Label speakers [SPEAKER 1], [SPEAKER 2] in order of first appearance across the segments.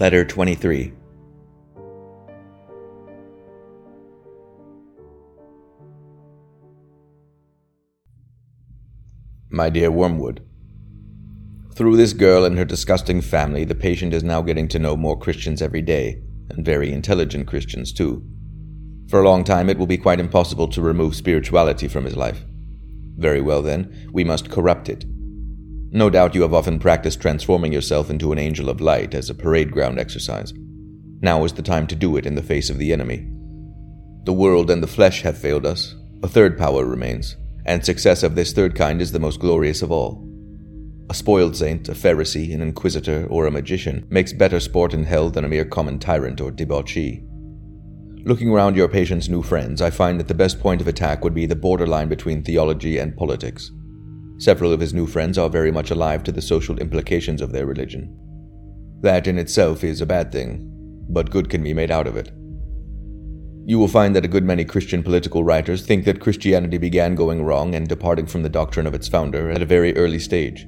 [SPEAKER 1] Letter 23. My dear Wormwood, Through this girl and her disgusting family, the patient is now getting to know more Christians every day, and very intelligent Christians too. For a long time, it will be quite impossible to remove spirituality from his life. Very well, then, we must corrupt it. No doubt you have often practiced transforming yourself into an angel of light as a parade ground exercise. Now is the time to do it in the face of the enemy. The world and the flesh have failed us. A third power remains, and success of this third kind is the most glorious of all. A spoiled saint, a Pharisee, an inquisitor, or a magician makes better sport in hell than a mere common tyrant or debauchee. Looking around your patient's new friends, I find that the best point of attack would be the borderline between theology and politics. Several of his new friends are very much alive to the social implications of their religion. That in itself is a bad thing, but good can be made out of it. You will find that a good many Christian political writers think that Christianity began going wrong and departing from the doctrine of its founder at a very early stage.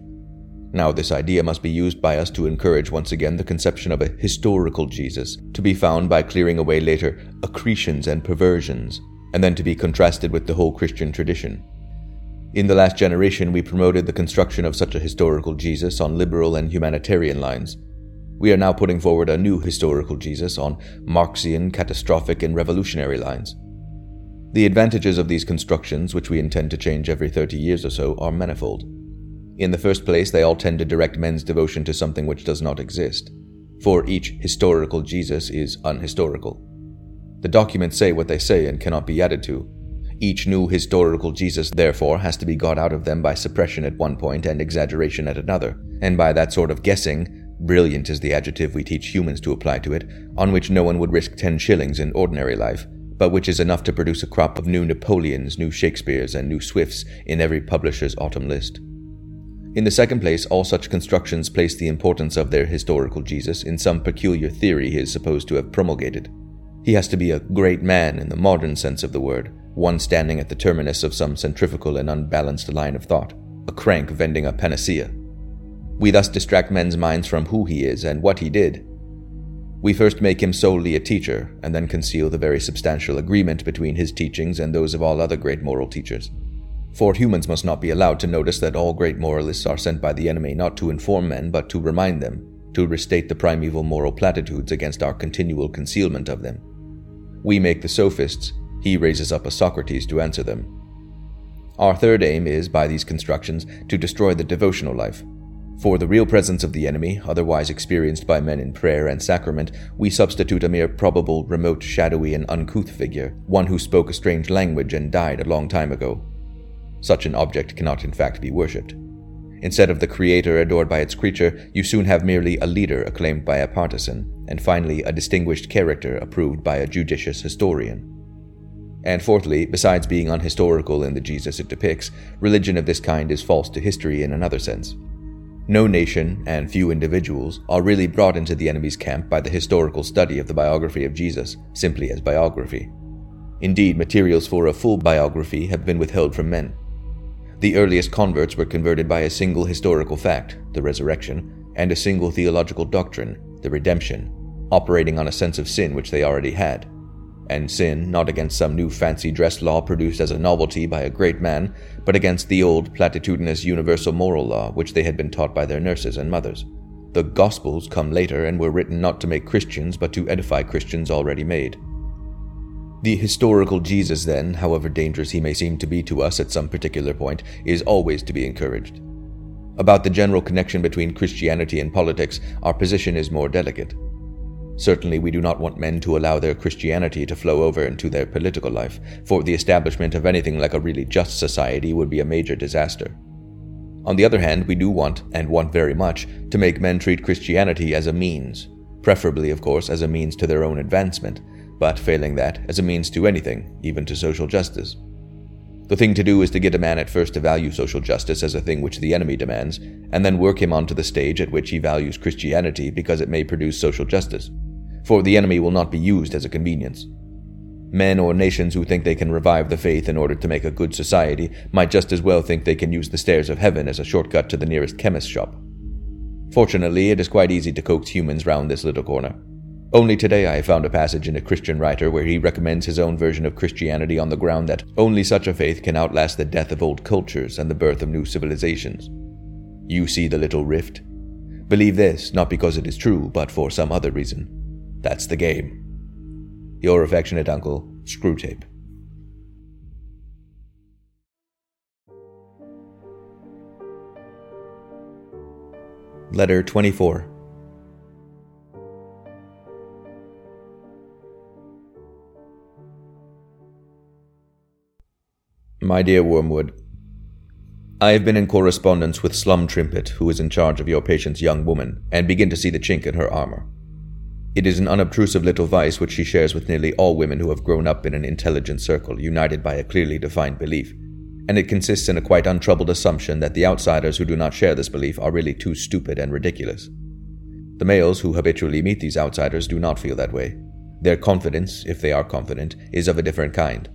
[SPEAKER 1] Now, this idea must be used by us to encourage once again the conception of a historical Jesus, to be found by clearing away later accretions and perversions, and then to be contrasted with the whole Christian tradition. In the last generation, we promoted the construction of such a historical Jesus on liberal and humanitarian lines. We are now putting forward a new historical Jesus on Marxian, catastrophic, and revolutionary lines. The advantages of these constructions, which we intend to change every 30 years or so, are manifold. In the first place, they all tend to direct men's devotion to something which does not exist, for each historical Jesus is unhistorical. The documents say what they say and cannot be added to, each new historical Jesus, therefore, has to be got out of them by suppression at one point and exaggeration at another, and by that sort of guessing, brilliant is the adjective we teach humans to apply to it, on which no one would risk ten shillings in ordinary life, but which is enough to produce a crop of new Napoleons, new Shakespeares, and new Swifts in every publisher's autumn list. In the second place, all such constructions place the importance of their historical Jesus in some peculiar theory he is supposed to have promulgated. He has to be a great man in the modern sense of the word, one standing at the terminus of some centrifugal and unbalanced line of thought, a crank vending a panacea. We thus distract men's minds from who he is and what he did. We first make him solely a teacher, and then conceal the very substantial agreement between his teachings and those of all other great moral teachers. For humans must not be allowed to notice that all great moralists are sent by the enemy not to inform men, but to remind them, to restate the primeval moral platitudes against our continual concealment of them. We make the sophists, he raises up a Socrates to answer them. Our third aim is, by these constructions, to destroy the devotional life. For the real presence of the enemy, otherwise experienced by men in prayer and sacrament, we substitute a mere probable, remote, shadowy, and uncouth figure, one who spoke a strange language and died a long time ago. Such an object cannot in fact be worshipped. Instead of the creator adored by its creature, you soon have merely a leader acclaimed by a partisan, and finally a distinguished character approved by a judicious historian. And fourthly, besides being unhistorical in the Jesus it depicts, religion of this kind is false to history in another sense. No nation, and few individuals, are really brought into the enemy's camp by the historical study of the biography of Jesus, simply as biography. Indeed, materials for a full biography have been withheld from men. The earliest converts were converted by a single historical fact, the resurrection, and a single theological doctrine, the redemption, operating on a sense of sin which they already had and sin not against some new fancy dress law produced as a novelty by a great man, but against the old platitudinous universal moral law which they had been taught by their nurses and mothers. The Gospels come later and were written not to make Christians, but to edify Christians already made. The historical Jesus, then, however dangerous he may seem to be to us at some particular point, is always to be encouraged. About the general connection between Christianity and politics, our position is more delicate. Certainly, we do not want men to allow their Christianity to flow over into their political life, for the establishment of anything like a really just society would be a major disaster. On the other hand, we do want, and want very much, to make men treat Christianity as a means, preferably, of course, as a means to their own advancement, but failing that, as a means to anything, even to social justice. The thing to do is to get a man at first to value social justice as a thing which the enemy demands, and then work him onto the stage at which he values Christianity because it may produce social justice. For the enemy will not be used as a convenience. Men or nations who think they can revive the faith in order to make a good society might just as well think they can use the stairs of heaven as a shortcut to the nearest chemist shop. Fortunately, it is quite easy to coax humans round this little corner. Only today I found a passage in a Christian writer where he recommends his own version of Christianity on the ground that only such a faith can outlast the death of old cultures and the birth of new civilizations. You see the little rift? Believe this, not because it is true, but for some other reason. That's the game. Your affectionate uncle, Screwtape. Letter 24 My dear Wormwood, I have been in correspondence with Slumtrimpet, who is in charge of your patient's young woman, and begin to see the chink in her armor. It is an unobtrusive little vice which she shares with nearly all women who have grown up in an intelligent circle united by a clearly defined belief, and it consists in a quite untroubled assumption that the outsiders who do not share this belief are really too stupid and ridiculous. The males who habitually meet these outsiders do not feel that way. Their confidence, if they are confident, is of a different kind.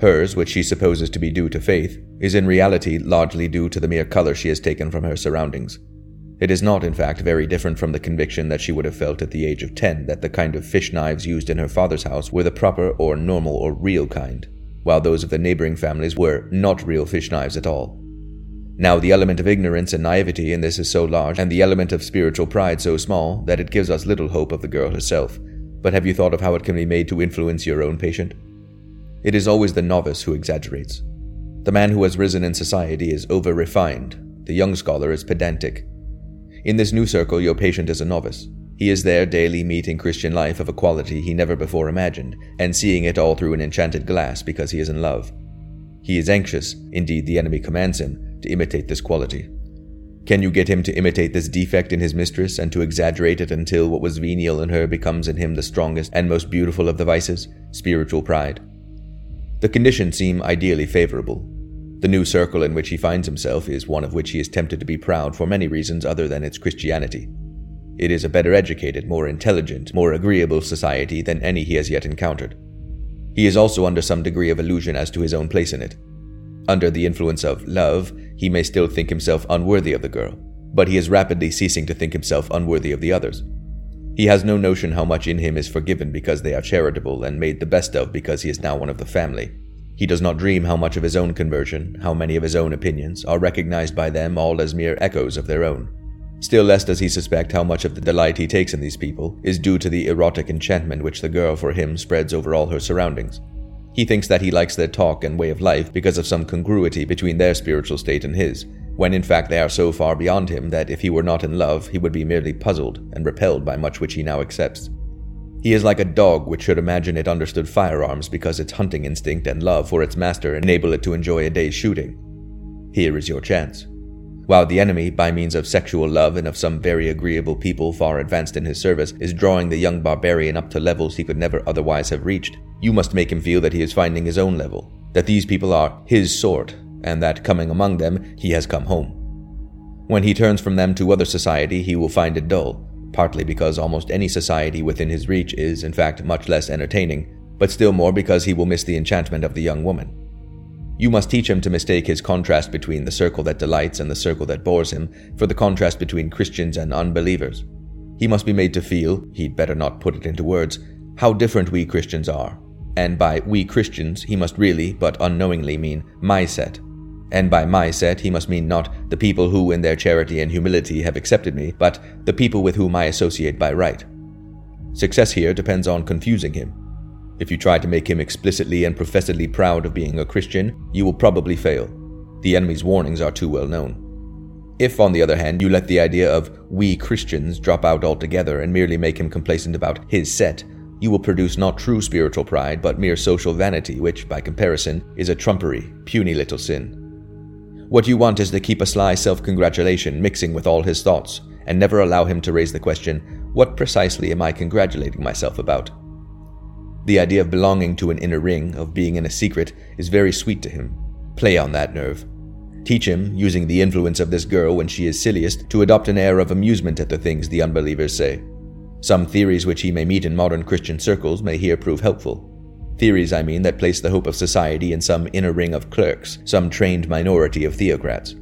[SPEAKER 1] Hers, which she supposes to be due to faith, is in reality largely due to the mere color she has taken from her surroundings. It is not, in fact, very different from the conviction that she would have felt at the age of ten that the kind of fish knives used in her father's house were the proper or normal or real kind, while those of the neighboring families were not real fish knives at all. Now, the element of ignorance and naivety in this is so large, and the element of spiritual pride so small, that it gives us little hope of the girl herself. But have you thought of how it can be made to influence your own patient? It is always the novice who exaggerates. The man who has risen in society is over refined, the young scholar is pedantic. In this new circle, your patient is a novice. He is there daily meeting Christian life of a quality he never before imagined, and seeing it all through an enchanted glass because he is in love. He is anxious, indeed, the enemy commands him, to imitate this quality. Can you get him to imitate this defect in his mistress and to exaggerate it until what was venial in her becomes in him the strongest and most beautiful of the vices, spiritual pride? The conditions seem ideally favorable. The new circle in which he finds himself is one of which he is tempted to be proud for many reasons other than its Christianity. It is a better educated, more intelligent, more agreeable society than any he has yet encountered. He is also under some degree of illusion as to his own place in it. Under the influence of love, he may still think himself unworthy of the girl, but he is rapidly ceasing to think himself unworthy of the others. He has no notion how much in him is forgiven because they are charitable and made the best of because he is now one of the family. He does not dream how much of his own conversion, how many of his own opinions, are recognized by them all as mere echoes of their own. Still less does he suspect how much of the delight he takes in these people is due to the erotic enchantment which the girl for him spreads over all her surroundings. He thinks that he likes their talk and way of life because of some congruity between their spiritual state and his, when in fact they are so far beyond him that if he were not in love, he would be merely puzzled and repelled by much which he now accepts. He is like a dog which should imagine it understood firearms because its hunting instinct and love for its master enable it to enjoy a day's shooting. Here is your chance. While the enemy, by means of sexual love and of some very agreeable people far advanced in his service, is drawing the young barbarian up to levels he could never otherwise have reached, you must make him feel that he is finding his own level, that these people are his sort, and that coming among them, he has come home. When he turns from them to other society, he will find it dull, partly because almost any society within his reach is, in fact, much less entertaining, but still more because he will miss the enchantment of the young woman. You must teach him to mistake his contrast between the circle that delights and the circle that bores him for the contrast between Christians and unbelievers. He must be made to feel, he'd better not put it into words, how different we Christians are. And by we Christians, he must really, but unknowingly, mean my set, and by my set, he must mean not the people who, in their charity and humility, have accepted me, but the people with whom I associate by right. Success here depends on confusing him. If you try to make him explicitly and professedly proud of being a Christian, you will probably fail. The enemy's warnings are too well known. If, on the other hand, you let the idea of we Christians drop out altogether and merely make him complacent about his set, you will produce not true spiritual pride, but mere social vanity, which, by comparison, is a trumpery, puny little sin. What you want is to keep a sly self congratulation mixing with all his thoughts, and never allow him to raise the question, What precisely am I congratulating myself about? The idea of belonging to an inner ring, of being in a secret, is very sweet to him. Play on that nerve. Teach him, using the influence of this girl when she is silliest, to adopt an air of amusement at the things the unbelievers say. Some theories which he may meet in modern Christian circles may here prove helpful. Theories, I mean, that place the hope of society in some inner ring of clerks, some trained minority of theocrats.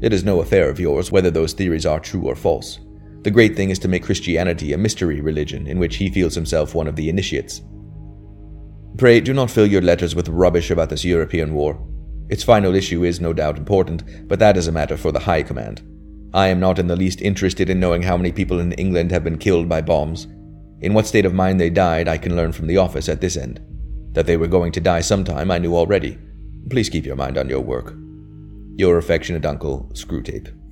[SPEAKER 1] It is no affair of yours whether those theories are true or false. The great thing is to make Christianity a mystery religion in which he feels himself one of the initiates. Pray do not fill your letters with rubbish about this European war. Its final issue is no doubt important, but that is a matter for the High Command. I am not in the least interested in knowing how many people in England have been killed by bombs. In what state of mind they died, I can learn from the office at this end. That they were going to die sometime, I knew already. Please keep your mind on your work. Your affectionate uncle, Screwtape.